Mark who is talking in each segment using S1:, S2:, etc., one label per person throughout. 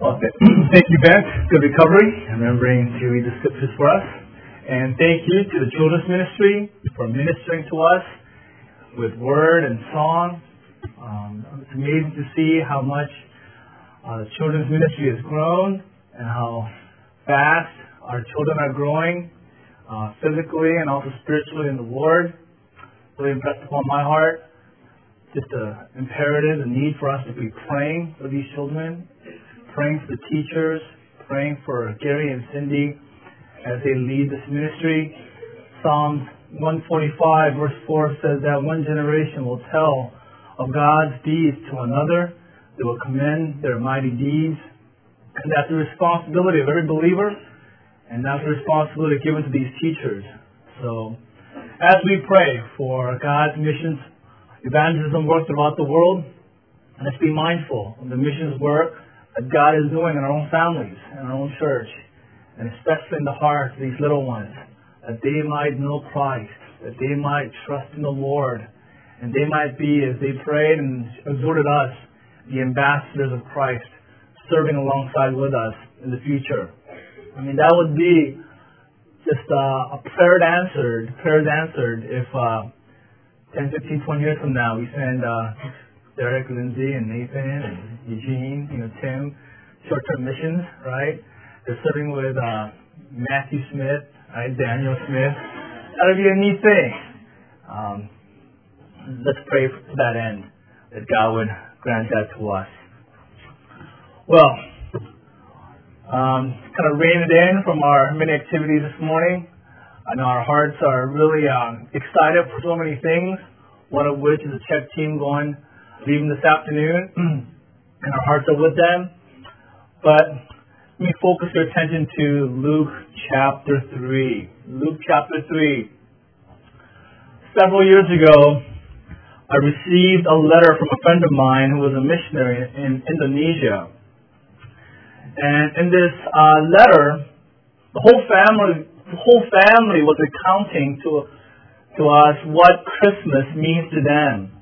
S1: Well, thank you, Ben. Good recovery. Remembering to read the scriptures for us. And thank you to the children's ministry for ministering to us with word and song. Um, it's amazing to see how much uh, the children's ministry has grown and how fast our children are growing uh, physically and also spiritually in the Lord. Really impressed upon my heart just the imperative, a need for us to be praying for these children, praying for the teachers, praying for Gary and Cindy as they lead this ministry. Psalms 145 verse 4 says that one generation will tell of God's deeds to another. They will commend their mighty deeds. And that's the responsibility of every believer, and that's the responsibility given to these teachers. So, as we pray for God's missions evangelism work throughout the world. And let's be mindful of the missions work that God is doing in our own families, in our own church, and especially in the hearts of these little ones, that they might know Christ, that they might trust in the Lord, and they might be, as they prayed and exhorted us, the ambassadors of Christ, serving alongside with us in the future. I mean, that would be just uh, a prayer answered, prayers answered if uh, 10, 15, 20 years from now, we send uh, Derek, Lindsay, and Nathan, and Eugene, you know, Tim, short-term missions, right? They're serving with uh, Matthew Smith, right? Daniel Smith. That'll be a neat thing. Um, let's pray to that end, that God would grant that to us. Well, um, kind of rein it in from our many activities this morning. I know our hearts are really um, excited for so many things, one of which is a check team going, leaving this afternoon, and our hearts are with them. But let me focus your attention to Luke chapter 3. Luke chapter 3. Several years ago, I received a letter from a friend of mine who was a missionary in Indonesia. And in this uh, letter, the whole family the whole family was recounting to to us what Christmas means to them.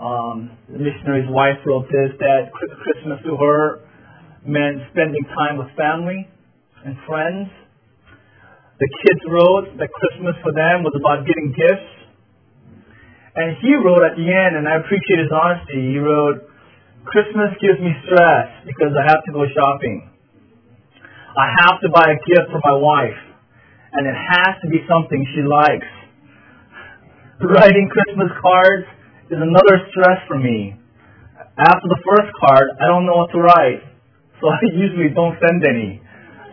S1: Um, the missionary's wife wrote this that Christmas to her meant spending time with family and friends. The kids wrote that Christmas for them was about getting gifts. And he wrote at the end, and I appreciate his honesty, he wrote, Christmas gives me stress because I have to go shopping. I have to buy a gift for my wife and it has to be something she likes. Writing Christmas cards is another stress for me. After the first card, I don't know what to write, so I usually don't send any.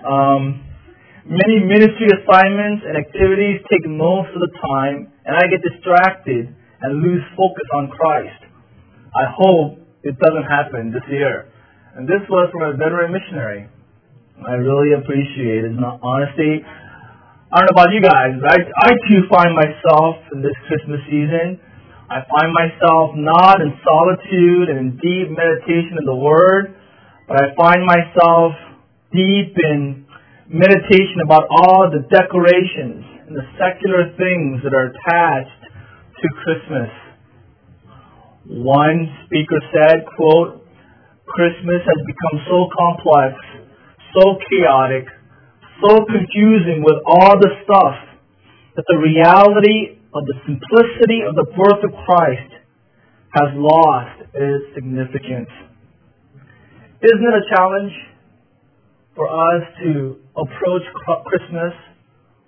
S1: Um, many ministry assignments and activities take most of the time, and I get distracted and lose focus on Christ. I hope it doesn't happen this year. And this was from a veteran missionary. I really appreciate his honesty I don't know about you guys, I, I too find myself in this Christmas season. I find myself not in solitude and in deep meditation in the Word, but I find myself deep in meditation about all the decorations and the secular things that are attached to Christmas. One speaker said, quote, Christmas has become so complex, so chaotic, so confusing with all the stuff that the reality of the simplicity of the birth of Christ has lost its significance. Isn't it a challenge for us to approach Christmas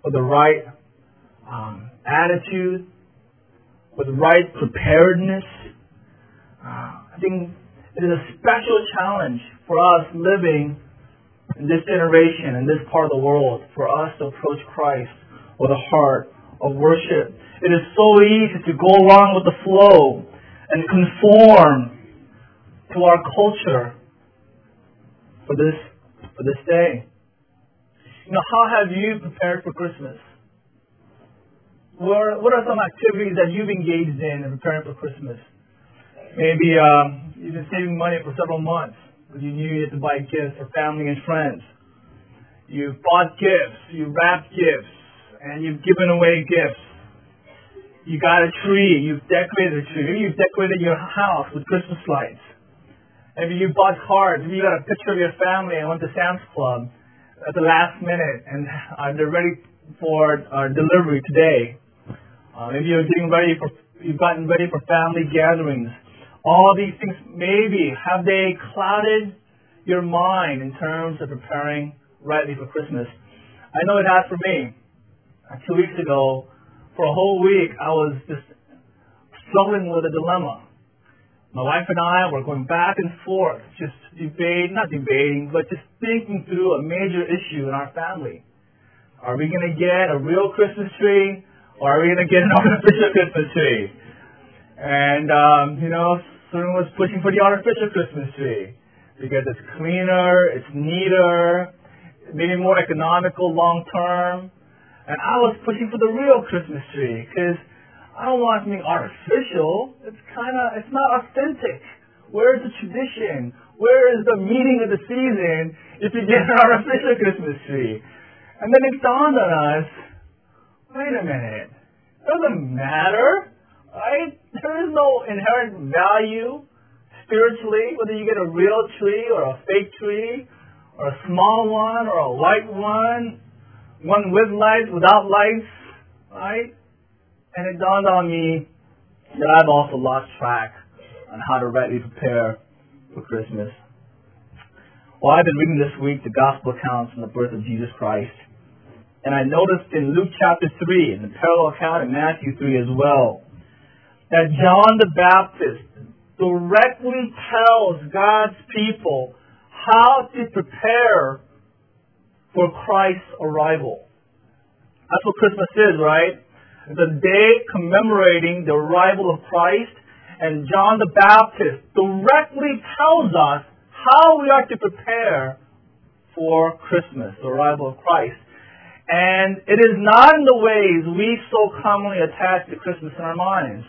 S1: with the right um, attitude, with the right preparedness? Uh, I think it is a special challenge for us living in this generation, in this part of the world, for us to approach Christ with a heart of worship. It is so easy to go along with the flow and conform to our culture for this for this day. You know, how have you prepared for Christmas? What are, some activities that you've engaged in in preparing for Christmas? Maybe um, you've been saving money for several months you knew you had to buy gifts for family and friends. You've bought gifts, you wrapped gifts, and you've given away gifts. You got a tree, you've decorated a tree, maybe you've decorated your house with Christmas lights. Maybe you bought cards. Maybe you got a picture of your family and went to Sam's Club at the last minute and uh, they're ready for uh, delivery today. Uh, maybe you're getting ready for, you've gotten ready for family gatherings. All these things, maybe, have they clouded your mind in terms of preparing rightly for Christmas? I know it has for me. Uh, two weeks ago, for a whole week, I was just struggling with a dilemma. My wife and I were going back and forth, just debating, not debating, but just thinking through a major issue in our family. Are we going to get a real Christmas tree, or are we going to get an artificial Christmas tree? And, um, you know, someone was pushing for the artificial Christmas tree because it's cleaner, it's neater, maybe more economical long term. And I was pushing for the real Christmas tree because I don't want something artificial. It's kind of, it's not authentic. Where is the tradition? Where is the meaning of the season if you get an artificial Christmas tree? And then it dawned on us, wait a minute. It doesn't matter, right? There is no inherent value spiritually, whether you get a real tree or a fake tree, or a small one or a white one, one with lights, without lights, right? And it dawned on me that I've also lost track on how to rightly prepare for Christmas. Well, I've been reading this week the gospel accounts from the birth of Jesus Christ. And I noticed in Luke chapter 3, and the parallel account in Matthew 3 as well, that John the Baptist directly tells God's people how to prepare for Christ's arrival. That's what Christmas is, right? the day commemorating the arrival of Christ, and John the Baptist directly tells us how we are to prepare for Christmas, the arrival of Christ. And it is not in the ways we so commonly attach to Christmas in our minds.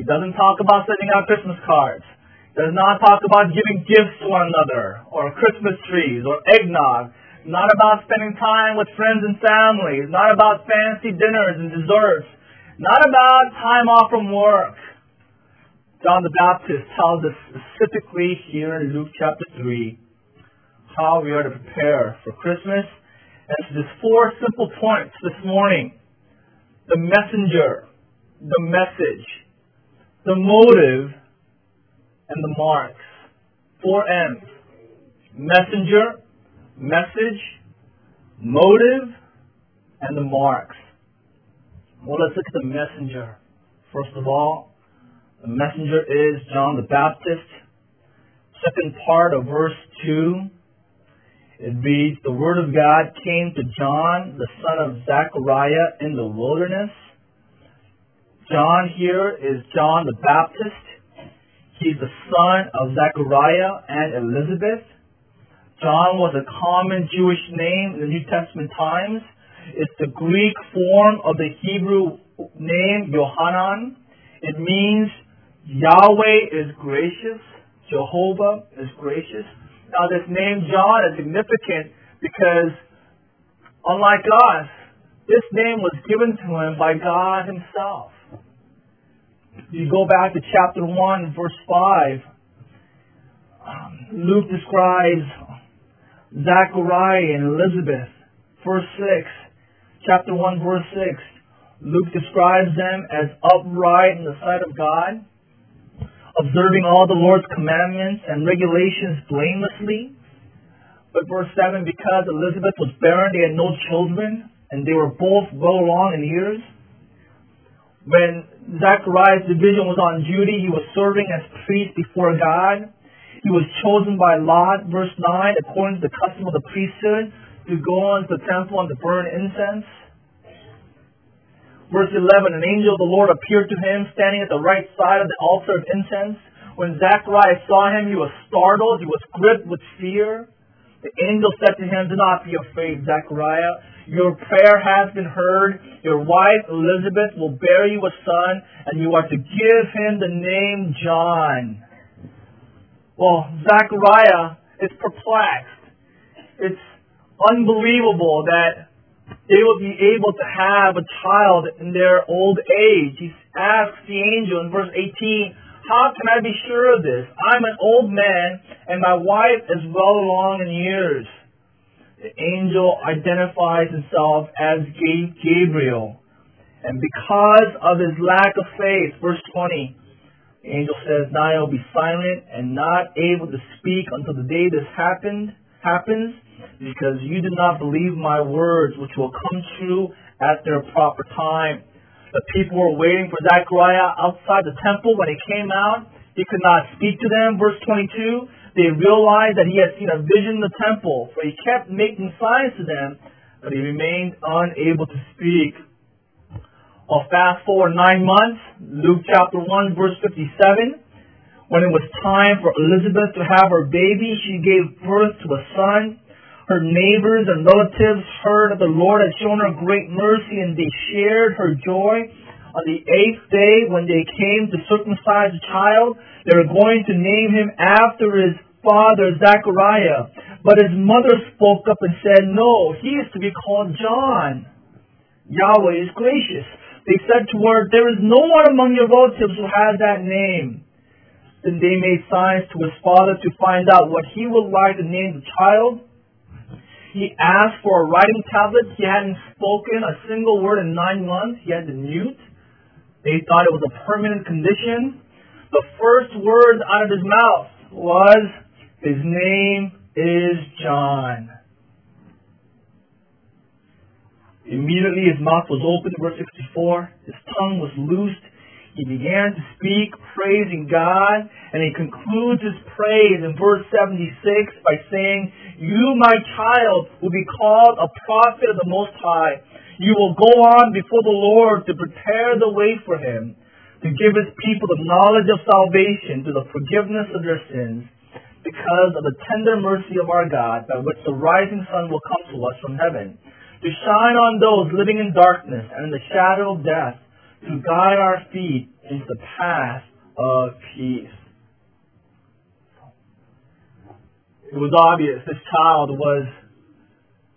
S1: He doesn't talk about sending out Christmas cards. Does not talk about giving gifts to one another, or Christmas trees, or eggnog not about spending time with friends and family, not about fancy dinners and desserts, not about time off from work. John the Baptist tells us specifically here in Luke chapter 3 how we are to prepare for Christmas. And it's just four simple points this morning. The messenger, the message, the motive, and the marks. Four M's. Messenger, message, motive, and the marks. Well, let's look at the messenger. First of all, the messenger is John the Baptist. Second part of verse 2, it reads, The word of God came to John, the son of Zechariah, in the wilderness. John here is John the Baptist. He's the son of Zechariah and Elizabeth. John was a common Jewish name in the New Testament times. It's the Greek form of the Hebrew name Yohanan. It means Yahweh is gracious, Jehovah is gracious. Now this name John is significant because unlike us, this name was given to him by God himself. You go back to chapter 1, verse 5. Um, Luke describes Zachariah and Elizabeth. Verse 6, chapter 1, verse 6. Luke describes them as upright in the sight of God, observing all the Lord's commandments and regulations blamelessly. But verse 7, because Elizabeth was barren, they had no children, and they were both well along in years. When Zachariah's division was on duty, he was serving as priest before God. He was chosen by Lot, verse 9, according to the custom of the priesthood, to go into the temple and to burn incense. Verse 11, an angel of the Lord appeared to him standing at the right side of the altar of incense. When Zacharias saw him, he was startled. He was gripped with fear. The angel said to him, Do not be afraid, Zachariah. Your prayer has been heard. Your wife, Elizabeth, will bear you a son, and you are to give him the name John. Well, Zechariah is perplexed. It's unbelievable that they will be able to have a child in their old age. He asks the angel in verse 18, How can I be sure of this? I'm an old man, and my wife is well along in years. The angel identifies himself as Gabriel. And because of his lack of faith, verse 20, the angel says, will be silent and not able to speak until the day this happened happens, because you did not believe my words, which will come true at their proper time. The people were waiting for Zechariah outside the temple. When he came out, he could not speak to them. Verse 22, they realized that he had seen a vision in the temple, for he kept making signs to them, but he remained unable to speak. Well, fast forward nine months, Luke chapter 1, verse 57. When it was time for Elizabeth to have her baby, she gave birth to a son. Her neighbors and relatives heard that the Lord had shown her great mercy and they shared her joy. On the eighth day, when they came to circumcise the child, they were going to name him after his father, Zechariah. But his mother spoke up and said, No, he is to be called John. Yahweh is gracious. They said to her, There is no one among your relatives who has that name. Then they made signs to his father to find out what he would like to name the child. He asked for a writing tablet. He hadn't spoken a single word in nine months. He had to mute. They thought it was a permanent condition. The first words out of his mouth was, His name is John. Immediately his mouth was opened, verse 64. His tongue was loosed. He began to speak, praising God, and he concludes his praise in verse 76 by saying, You, my child, will be called a prophet of the Most High. You will go on before the Lord to prepare the way for him, to give his people the knowledge of salvation, through the forgiveness of their sins, because of the tender mercy of our God, by which the rising sun will come to us from heaven, to shine on those living in darkness and in the shadow of death to guide our feet into the path of peace. It was obvious this child was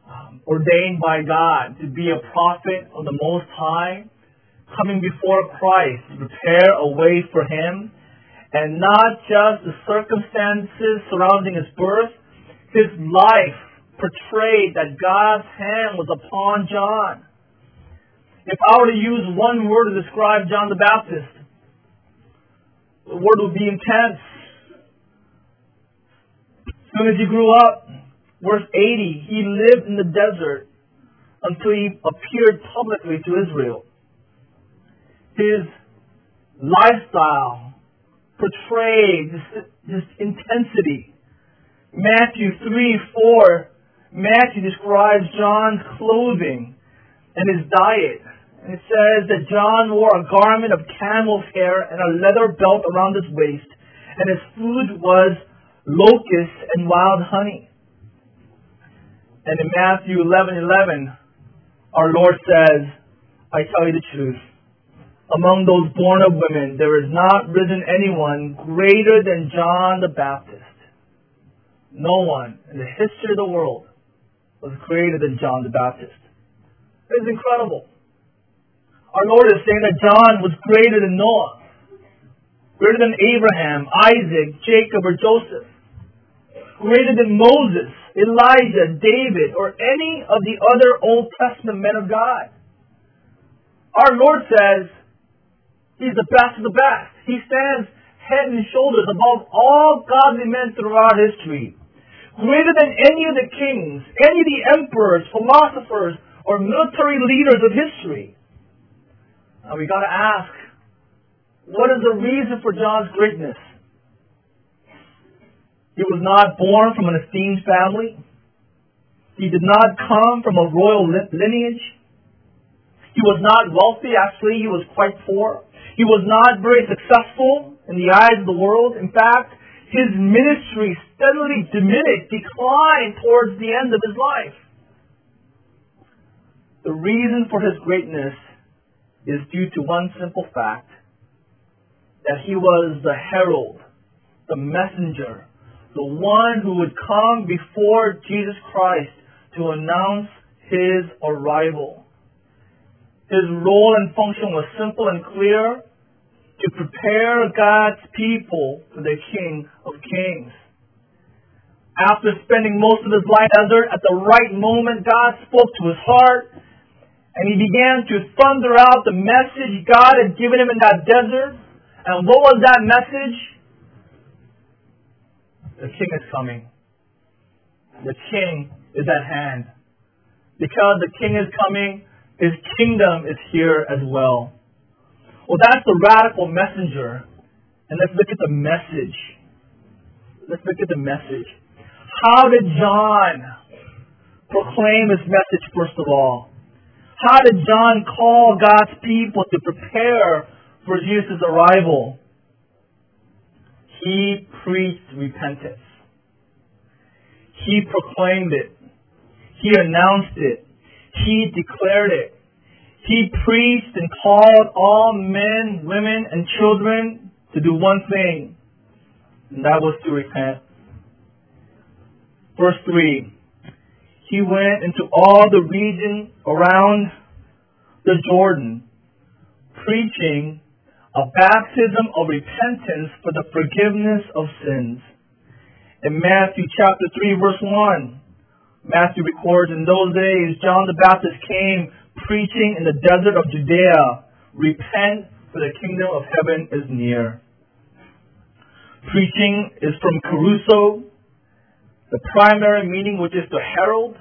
S1: um, ordained by God to be a prophet of the Most High, coming before Christ to prepare a way for him, and not just the circumstances surrounding his birth, his life portrayed that God's hand was upon John. If I were to use one word to describe John the Baptist, the word would be intense. As soon as he grew up, verse 80, he lived in the desert until he appeared publicly to Israel. His lifestyle portrayed this, this intensity. Matthew 3 4, Matthew describes John's clothing and his diet. It says that John wore a garment of camel's hair and a leather belt around his waist, and his food was locusts and wild honey. And in Matthew 11:11, our Lord says, "I tell you the truth. Among those born of women, there has not risen anyone greater than John the Baptist. No one in the history of the world was greater than John the Baptist. It is incredible. Our Lord is saying that John was greater than Noah, greater than Abraham, Isaac, Jacob, or Joseph, greater than Moses, Elijah, David, or any of the other Old Testament men of God. Our Lord says He's the best of the best. He stands head and shoulders above all godly men throughout history. Greater than any of the kings, any of the emperors, philosophers, or military leaders of history. Now we gotta ask, what is the reason for John's greatness? He was not born from an esteemed family. He did not come from a royal lineage. He was not wealthy, actually, he was quite poor. He was not very successful in the eyes of the world. In fact, his ministry steadily diminished, declined towards the end of his life. The reason for his greatness is due to one simple fact that he was the herald, the messenger, the one who would come before Jesus Christ to announce his arrival. His role and function was simple and clear. to prepare God's people for the King of Kings. After spending most of his life desert, at the right moment, God spoke to his heart, and he began to thunder out the message God had given him in that desert. And what was that message? The King is coming. The King is at hand. Because the King is coming, his kingdom is here as well. Well, that's the radical messenger. And let's look at the message. Let's look at the message. How did John proclaim his message, first of all? How did John call God's people to prepare for Jesus' arrival? He preached repentance. He proclaimed it. He announced it. He declared it. He preached and called all men, women, and children to do one thing, and that was to repent. Verse 3 He went into all the region around the Jordan, preaching a baptism of repentance for the forgiveness of sins. In Matthew chapter 3, verse 1, Matthew records, In those days John the Baptist came preaching in the desert of Judea, Repent, for the kingdom of heaven is near. Preaching is from kerusso, the primary meaning which is to herald.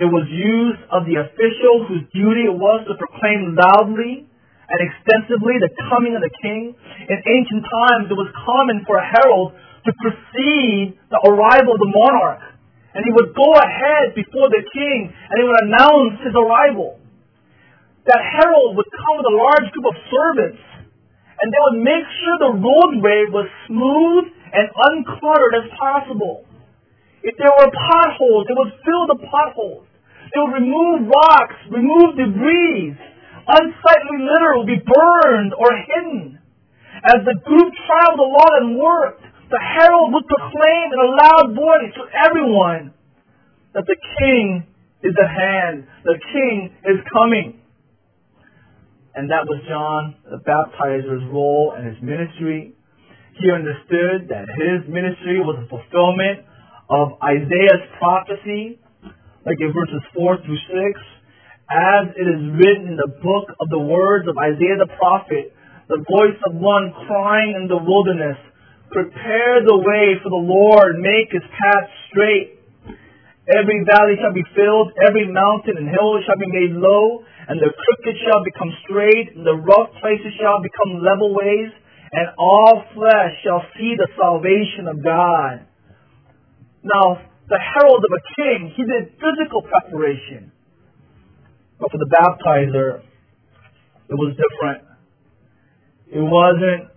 S1: It was used of the official whose duty it was to proclaim loudly and extensively the coming of the king. In ancient times, it was common for a herald to precede the arrival of the monarch. And he would go ahead before the king and he would announce his arrival. That herald would come with a large group of servants and they would make sure the roadway was smooth and uncluttered as possible. If there were potholes, they would fill the potholes. They would remove rocks, remove debris. Unsightly litter would be burned or hidden. As the group traveled along and worked, the herald would proclaim in a loud voice to everyone that the king is at hand. The king is coming. And that was John the baptizer's role and his ministry. He understood that his ministry was a fulfillment of Isaiah's prophecy, like in verses 4 through 6, as it is written in the book of the words of Isaiah the prophet, the voice of one crying in the wilderness, Prepare the way for the Lord, make his path straight. Every valley shall be filled, every mountain and hill shall be made low, and the crooked shall become straight, and the rough places shall become level ways, and all flesh shall see the salvation of God. Now, the herald of a king, he did physical preparation. But for the baptizer, it was different. It wasn't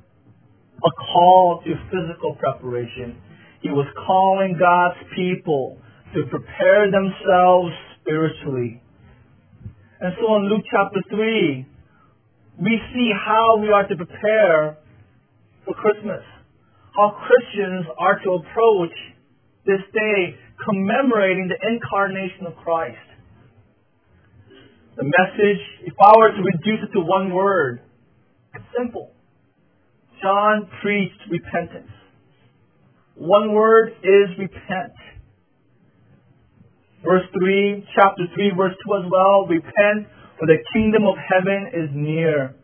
S1: a call to physical preparation. He was calling God's people to prepare themselves spiritually. And so in Luke chapter 3, we see how we are to prepare for Christmas. How Christians are to approach this day commemorating the incarnation of Christ. The message, if I were to reduce it to one word, it's simple. John preached repentance. One word is repent. Verse 3, chapter 3, verse 2 as well. Repent, for the kingdom of heaven is near.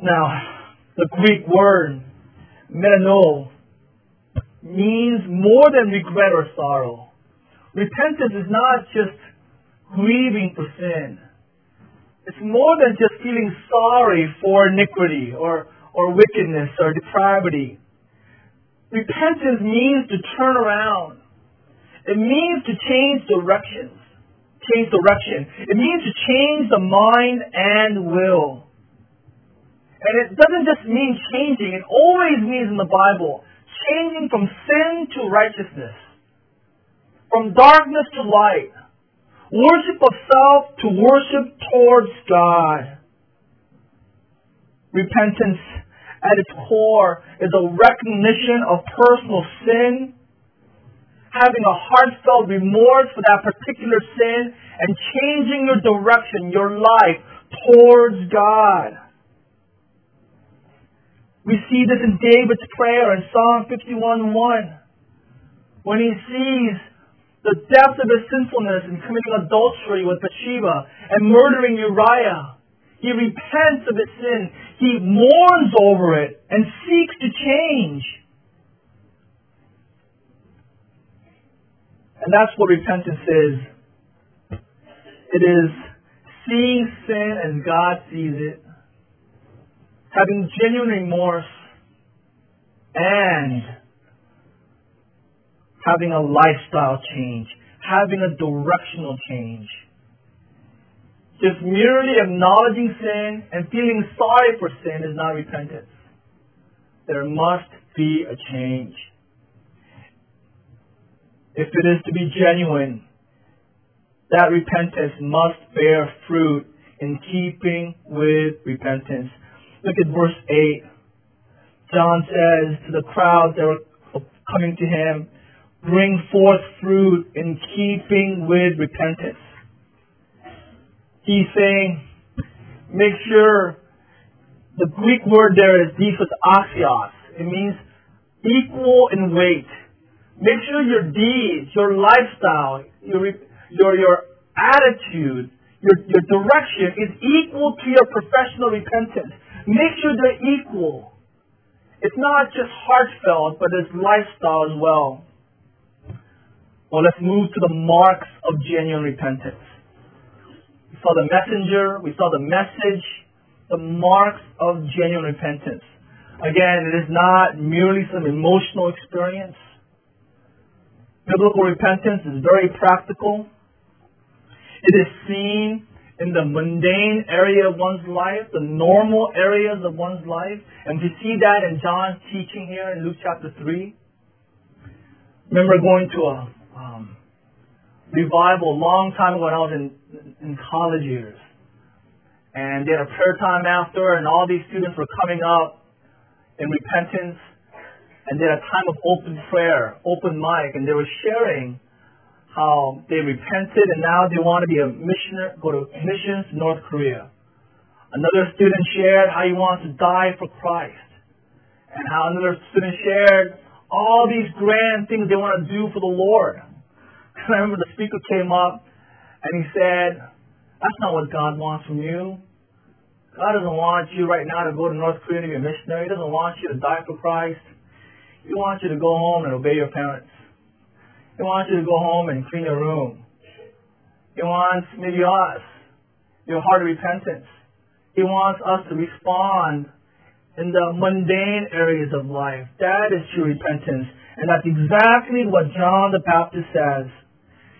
S1: Now, the Greek word, metanoia, means more than regret or sorrow. Repentance is not just grieving for sin. It's more than just feeling sorry for iniquity or, or wickedness or depravity. Repentance means to turn around. It means to change directions. Change direction. It means to change the mind and will. And it doesn't just mean changing. It always means in the Bible changing from sin to righteousness, from darkness to light, worship of self to worship towards God. Repentance at its core is a recognition of personal sin, having a heartfelt remorse for that particular sin, and changing your direction, your life, towards God. We see this in David's prayer in Psalm 51 1. When he sees the depth of his sinfulness in committing adultery with Bathsheba and murdering Uriah, he repents of his sin. He mourns over it and seeks to change. And that's what repentance is. It is seeing sin as God sees it, having genuine remorse, and having a lifestyle change, having a directional change. Just merely acknowledging sin and feeling sorry for sin is not repentance. There must be a change. If it is to be genuine, that repentance must bear fruit in keeping with repentance. Look at verse 8. John says to the crowds that were coming to him, bring forth fruit in keeping with repentance. He's saying, make sure the Greek word there is dikos axios. It means equal in weight. Make sure your deeds, your lifestyle, your, your, your attitude, your, your direction is equal to your professional repentance. Make sure they're equal. It's not just heartfelt, but it's lifestyle as well. Well, let's move to the marks of genuine repentance. We saw the messenger, we saw the message, the marks of genuine repentance. Again, it is not merely some emotional experience. Biblical repentance is very practical. It is seen in the mundane area of one's life, the normal areas of one's life. And we see that in John's teaching here in Luke chapter 3. Remember going to a um, revival a long time ago when I was in, in college years. And they had a prayer time after, and all these students were coming up in repentance. And they had a time of open prayer, open mic, and they were sharing how they repented and now they want to be a missionary, go to missions North Korea. Another student shared how he wants to die for Christ. And how another student shared all these grand things they want to do for the Lord. I remember the speaker came up and he said, That's not what God wants from you. God doesn't want you right now to go to North Korea to be a missionary. He doesn't want you to die for Christ. He wants you to go home and obey your parents. He wants you to go home and clean your room. He wants maybe us, your heart of repentance. He wants us to respond in the mundane areas of life. That is true repentance. And that's exactly what John the Baptist says.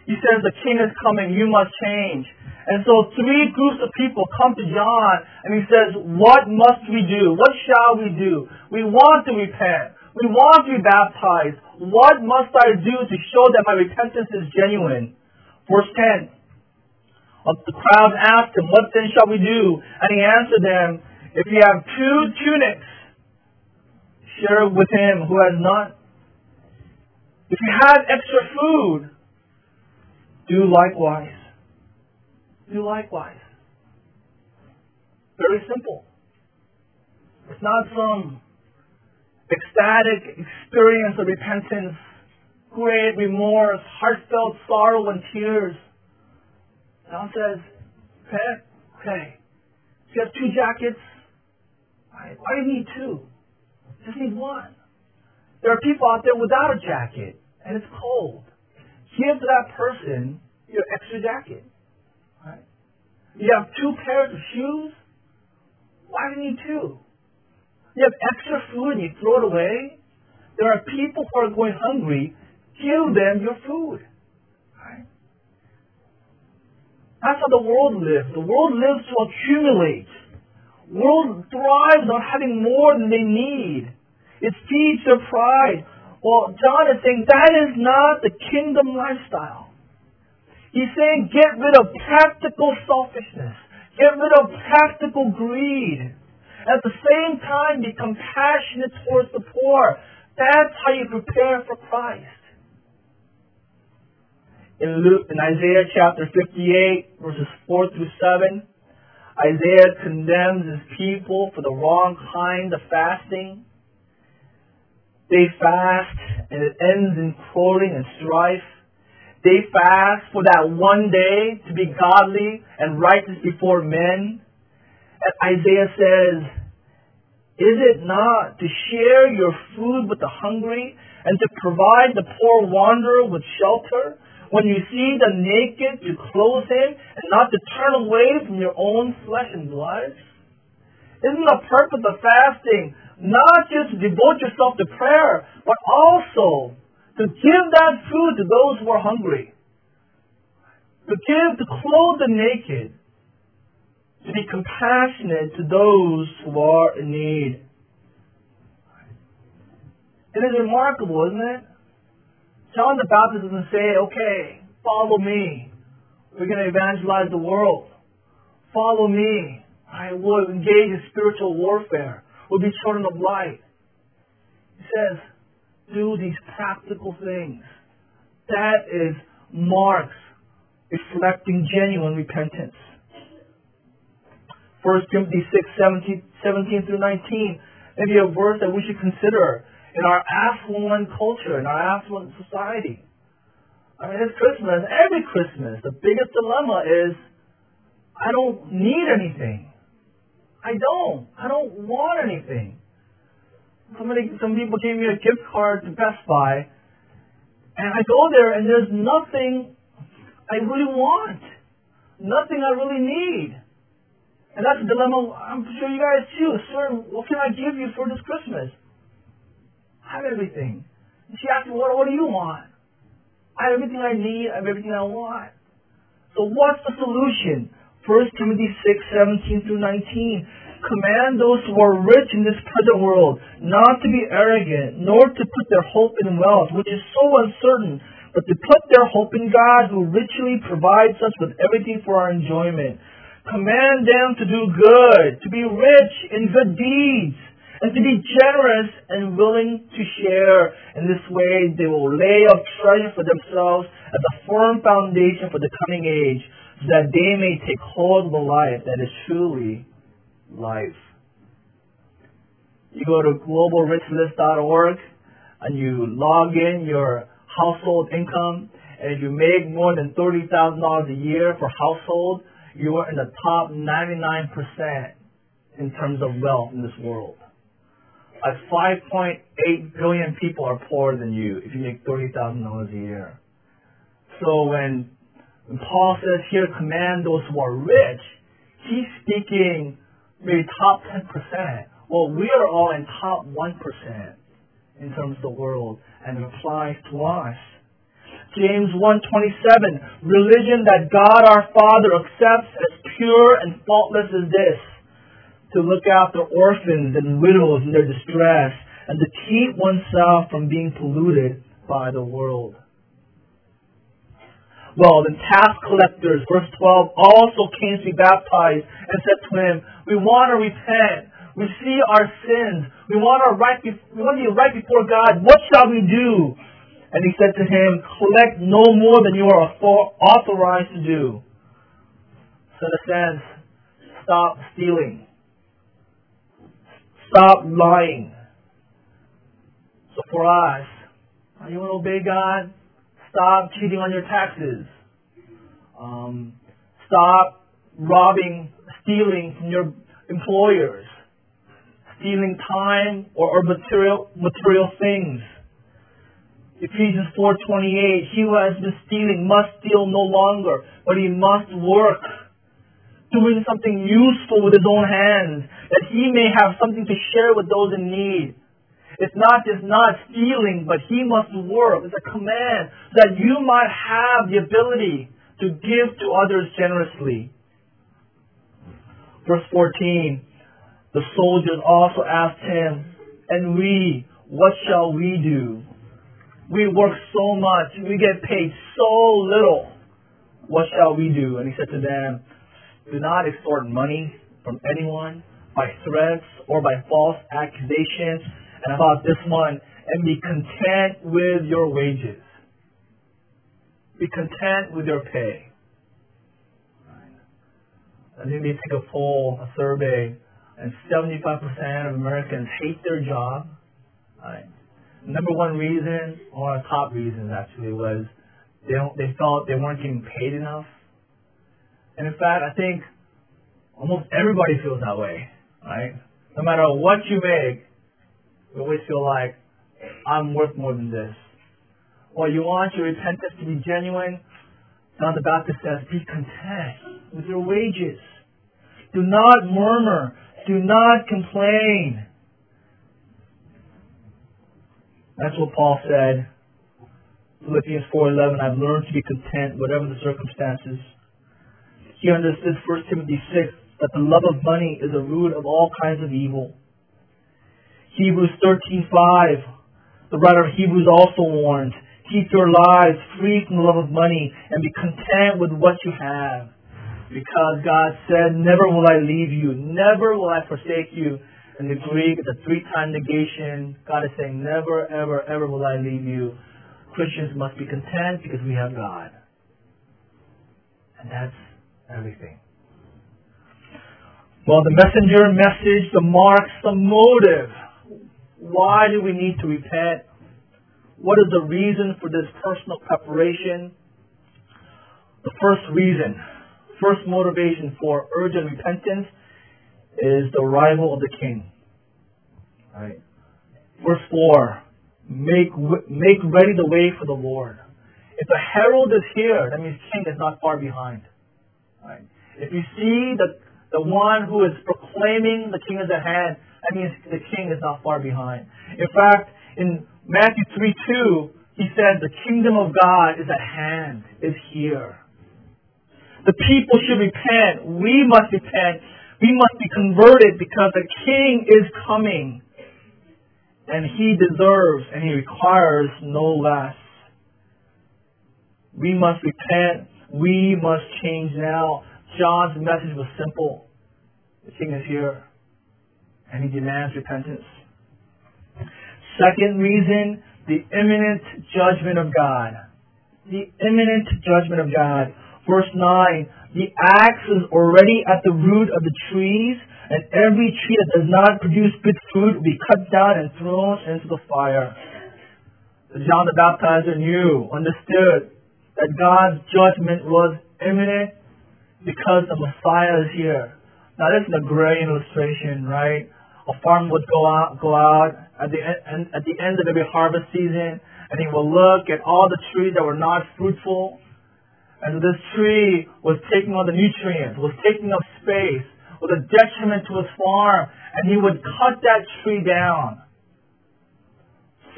S1: He says, the king is coming, you must change. And so three groups of people come to John and he says, what must we do? What shall we do? We want to repent. We want to be baptized. What must I do to show that my repentance is genuine? Verse 10. The crowd asked him, What then shall we do? And he answered them, If you have two tunics, share with him who has none. If you have extra food, do likewise. Do likewise. Very simple. It's not some ecstatic experience of repentance, great remorse, heartfelt sorrow and tears. John says, okay, okay. So you have two jackets. Why, why do you need two? Just need one. There are people out there without a jacket, and it's cold give that person your extra jacket. Right? You have two pairs of shoes. Why do you need two? You have extra food and you throw it away. There are people who are going hungry. Give them your food. Right? That's how the world lives. The world lives to accumulate. World thrives on having more than they need. It feeds their pride. Well, John is saying that is not the kingdom lifestyle. He's saying get rid of practical selfishness. Get rid of practical greed. At the same time, be compassionate towards the poor. That's how you prepare for Christ. In Luke, in Isaiah chapter 58, verses 4 through 7, Isaiah condemns his people for the wrong kind of fasting. They fast and it ends in quarreling and strife. They fast for that one day to be godly and righteous before men. And Isaiah says, Is it not to share your food with the hungry and to provide the poor wanderer with shelter? When you see the naked, to clothe him and not to turn away from your own flesh and blood? Isn't the purpose of fasting not just to devote yourself to prayer, but also to give that food to those who are hungry? To give, to clothe the naked, to be compassionate to those who are in need. It is remarkable, isn't it? John the Baptist doesn't say, okay, follow me. We're going to evangelize the world. Follow me. I will engage in spiritual warfare. We'll be children of light. He says, do these practical things. That is marks reflecting genuine repentance. 1 Timothy 6, 17, 17 through 19. Maybe a verse that we should consider in our affluent culture, in our affluent society. I mean, it's Christmas. Every Christmas, the biggest dilemma is I don't need anything. I don't. I don't want anything. Somebody, some people gave me a gift card to Best Buy, and I go there and there's nothing I really want, nothing I really need. And that's a dilemma I'm sure you guys too. Sir, what can I give you for this Christmas? I have everything. And she asked me, what, what do you want? I have everything I need. I have everything I want. So what's the solution? 1 Timothy 6, 17 through 19. Command those who are rich in this present world not to be arrogant, nor to put their hope in wealth, which is so uncertain, but to put their hope in God, who richly provides us with everything for our enjoyment. Command them to do good, to be rich in good deeds, and to be generous and willing to share. In this way, they will lay up treasure for themselves as a firm foundation for the coming age, so that they may take hold of the life that is truly life. You go to globalrichlist.org and you log in your household income, and if you make more than $30,000 a year for household, you are in the top 99% in terms of wealth in this world. Like 5.8 billion people are poorer than you if you make $30,000 a year. So when, Paul says here, command those who are rich, he's speaking maybe top 10%. Well, we are all in top 1% in terms of the world, and it applies to us. James 1:27 Religion that God our Father accepts as pure and faultless as this to look after orphans and widows in their distress, and to keep oneself from being polluted by the world. Well, the tax collectors, verse 12, also came to be baptized and said to him, We want to repent. We see our sins. We want to, right be- we want to be right before God. What shall we do? And he said to him, Collect no more than you are authorized to do. So a sense, stop stealing. Stop lying. So for us, are you want to obey God? Stop cheating on your taxes. Um, stop robbing, stealing from your employers. Stealing time or, or material material things. Ephesians 4:28 He who has been stealing must steal no longer, but he must work doing something useful with his own hands, that he may have something to share with those in need. It's not just not stealing, but he must work. It's a command that you might have the ability to give to others generously. Verse 14, the soldiers also asked him, and we, what shall we do? We work so much, we get paid so little. What shall we do? And he said to them, do not extort money from anyone by threats or by false accusations. And about this one, and be content with your wages. Be content with your pay. I think they take a poll, a survey, and 75% of Americans hate their job. Right? Number one reason, one of the top reasons actually, was they don't, they felt they weren't getting paid enough. And in fact, I think almost everybody feels that way, right? No matter what you make, you always feel like I'm worth more than this. Well, you want your repentance to be genuine. John the Baptist says, be content with your wages. Do not murmur. Do not complain. That's what Paul said. Philippians 4.11, I've learned to be content whatever the circumstances. He understood 1 Timothy 6 that the love of money is the root of all kinds of evil. Hebrews 13.5, the writer of Hebrews also warned, keep your lives free from the love of money and be content with what you have. Because God said, never will I leave you, never will I forsake you. In the Greek, it's a three-time negation. God is saying, never, ever, ever will I leave you. Christians must be content because we have God. And that's everything. Well, the messenger message, the marks, the motive. Why do we need to repent? What is the reason for this personal preparation? The first reason, first motivation for urgent repentance is the arrival of the king. Right? Verse 4 make, make ready the way for the Lord. If the herald is here, that means king is not far behind. Right? If you see the, the one who is proclaiming the king is at hand, that means the king is not far behind. In fact, in Matthew 3 2, he said, The kingdom of God is at hand, is here. The people should repent. We must repent. We must be converted because the king is coming. And he deserves and he requires no less. We must repent. We must change now. John's message was simple. The king is here. And he demands repentance. Second reason, the imminent judgment of God. The imminent judgment of God. Verse 9, the axe is already at the root of the trees, and every tree that does not produce good fruit will be cut down and thrown into the fire. John the Baptizer knew, understood that God's judgment was imminent because the Messiah is here. Now this is a great illustration, right? A farmer would go out, go out at the end, at the end of every harvest season, and he will look at all the trees that were not fruitful, and this tree was taking all the nutrients, was taking up space, was a detriment to his farm, and he would cut that tree down.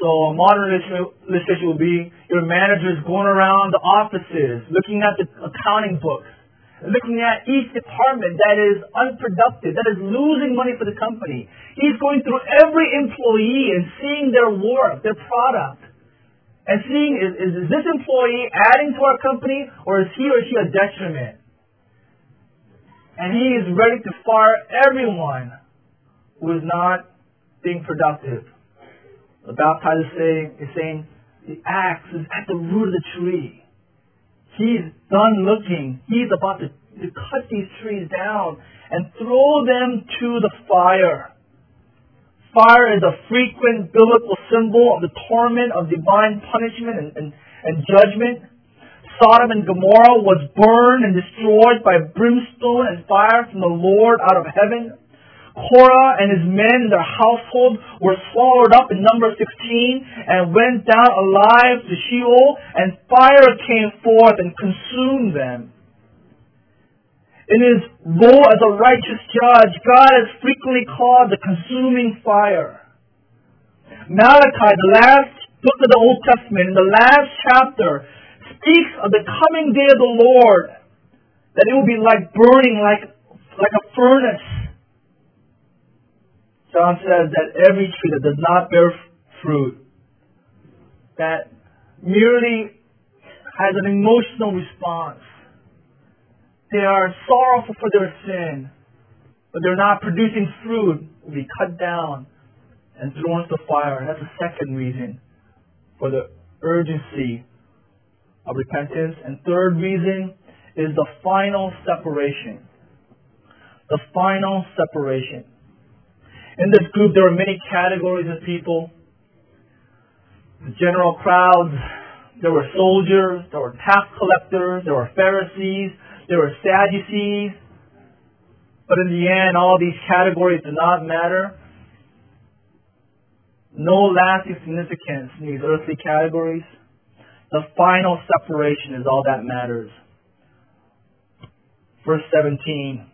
S1: So a modern illustration would be your managers going around the offices, looking at the accounting books, looking at each department that is unproductive, that is losing money for the company. He's going through every employee and seeing their work, their product and seeing is, is, is this employee adding to our company or is he or she a detriment? And he is ready to fire everyone who is not being productive. The baptizer is saying, is saying the axe is at the root of the tree. He's done looking. He's about to, to cut these trees down and throw them to the fire. Fire is a frequent biblical symbol of the torment of divine punishment and, and, and judgment. Sodom and Gomorrah was burned and destroyed by brimstone and fire from the Lord out of heaven. Korah and his men and their household were swallowed up in number 16 and went down alive to Sheol, and fire came forth and consumed them. In his role as a righteous judge, God is frequently called the consuming fire. Malachi, the last book of the Old Testament, in the last chapter, speaks of the coming day of the Lord, that it will be like burning, like, like a furnace. John says that every tree that does not bear fruit, that merely has an emotional response, they are sorrowful for their sin, but they're not producing fruit, will be cut down and thrown into the fire. That's the second reason for the urgency of repentance. And third reason is the final separation. the final separation. In this group, there were many categories of people. The general crowds, there were soldiers, there were tax collectors, there were Pharisees, there were Sadducees. But in the end, all these categories do not matter. No lasting significance in these earthly categories. The final separation is all that matters. Verse 17.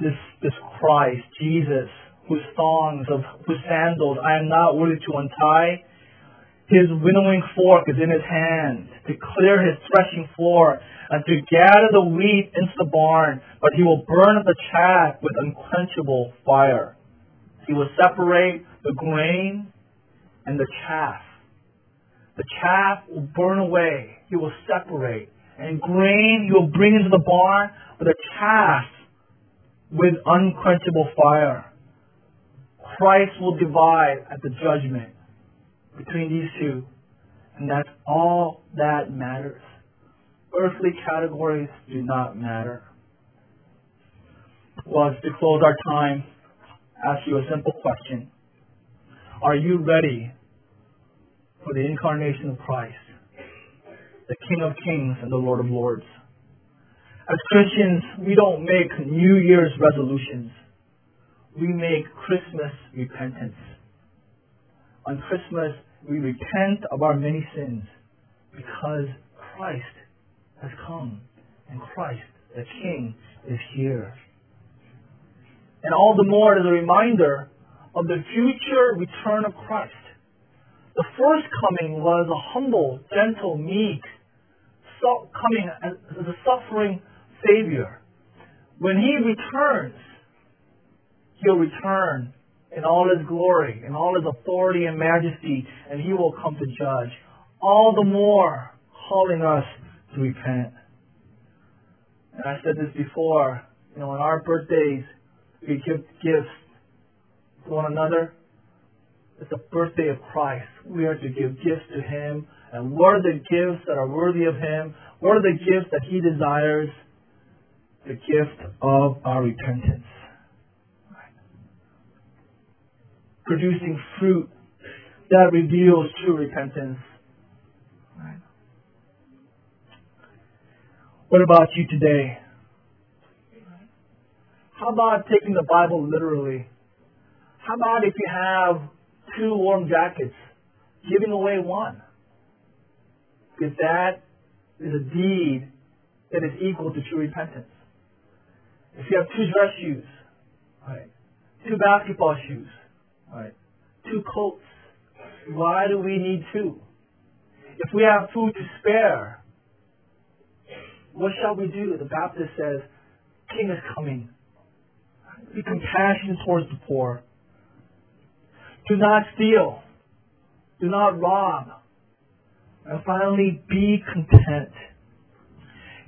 S1: This, this Christ, Jesus, whose thongs of whose sandals I am not worthy to untie. His winnowing fork is in his hand to clear his threshing floor and to gather the wheat into the barn, but he will burn up the chaff with unquenchable fire. He will separate the grain and the chaff. The chaff will burn away. He will separate. And grain he will bring into the barn, but the chaff with unquenchable fire. Christ will divide at the judgment between these two. And that's all that matters. Earthly categories do not matter. Well, to close our time, ask you a simple question. Are you ready for the incarnation of Christ, the King of Kings and the Lord of Lords? As Christians, we don't make New Year's resolutions. We make Christmas repentance. On Christmas, we repent of our many sins because Christ has come and Christ, the King, is here. And all the more as a reminder of the future return of Christ. The first coming was a humble, gentle, meek, coming as a suffering Savior. When He returns, He'll return in all His glory, in all His authority and majesty, and He will come to judge. All the more calling us to repent. And I said this before, you know, on our birthdays, we give gifts to one another. It's the birthday of Christ. We are to give gifts to Him. And what are the gifts that are worthy of Him? What are the gifts that He desires? The gift of our repentance. Producing fruit that reveals true repentance. What about you today? How about taking the Bible literally? How about if you have two warm jackets, giving away one? Because that is a deed that is equal to true repentance. If you have two dress shoes, right, two basketball shoes, right, two coats, why do we need two? If we have food to spare, what shall we do? The Baptist says, King is coming. Be compassionate towards the poor. Do not steal. Do not rob. And finally, be content.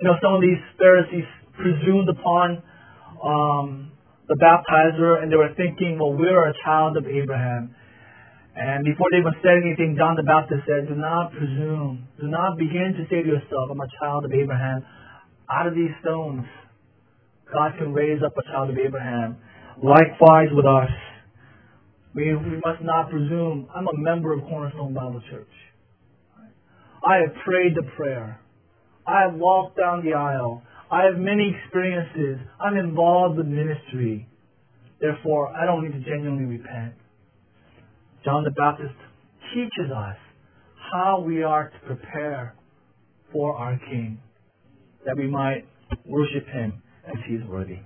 S1: You know, some of these Pharisees presumed upon um, the baptizer and they were thinking, well, we're a child of Abraham. And before they even said anything, John the Baptist said, do not presume. Do not begin to say to yourself, I'm a child of Abraham. Out of these stones, God can raise up a child of Abraham. Likewise with us. We, we must not presume. I'm a member of Cornerstone Bible Church. I have prayed the prayer. I have walked down the aisle. I have many experiences. I'm involved with ministry. Therefore, I don't need to genuinely repent. John the Baptist teaches us how we are to prepare for our King that we might worship him as he is worthy.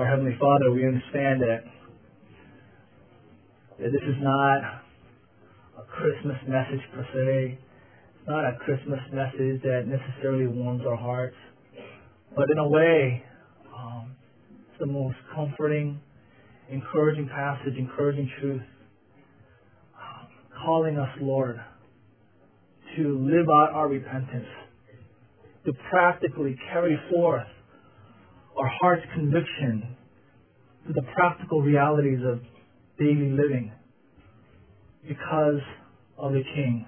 S1: Our Heavenly Father, we understand that, that this is not a Christmas message per se. It's not a Christmas message that necessarily warms our hearts. But in a way, um, it's the most comforting, encouraging passage, encouraging truth, um, calling us, Lord, to live out our repentance, to practically carry forth our heart's conviction to the practical realities of daily living because of the King,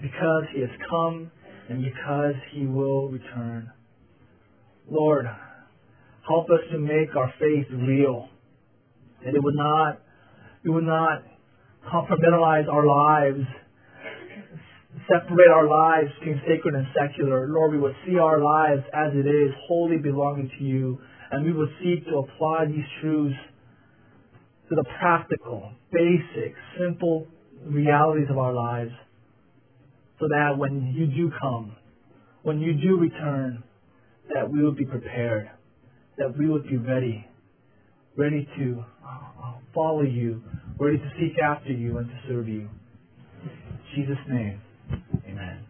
S1: because he has come and because he will return. Lord, help us to make our faith real, that it would not, it would not compartmentalize our lives, separate our lives between sacred and secular. Lord, we would see our lives as it is, wholly belonging to you, and we will seek to apply these truths to the practical, basic, simple realities of our lives so that when you do come, when you do return, that we will be prepared, that we will be ready, ready to uh, follow you, ready to seek after you and to serve you. In Jesus' name, amen.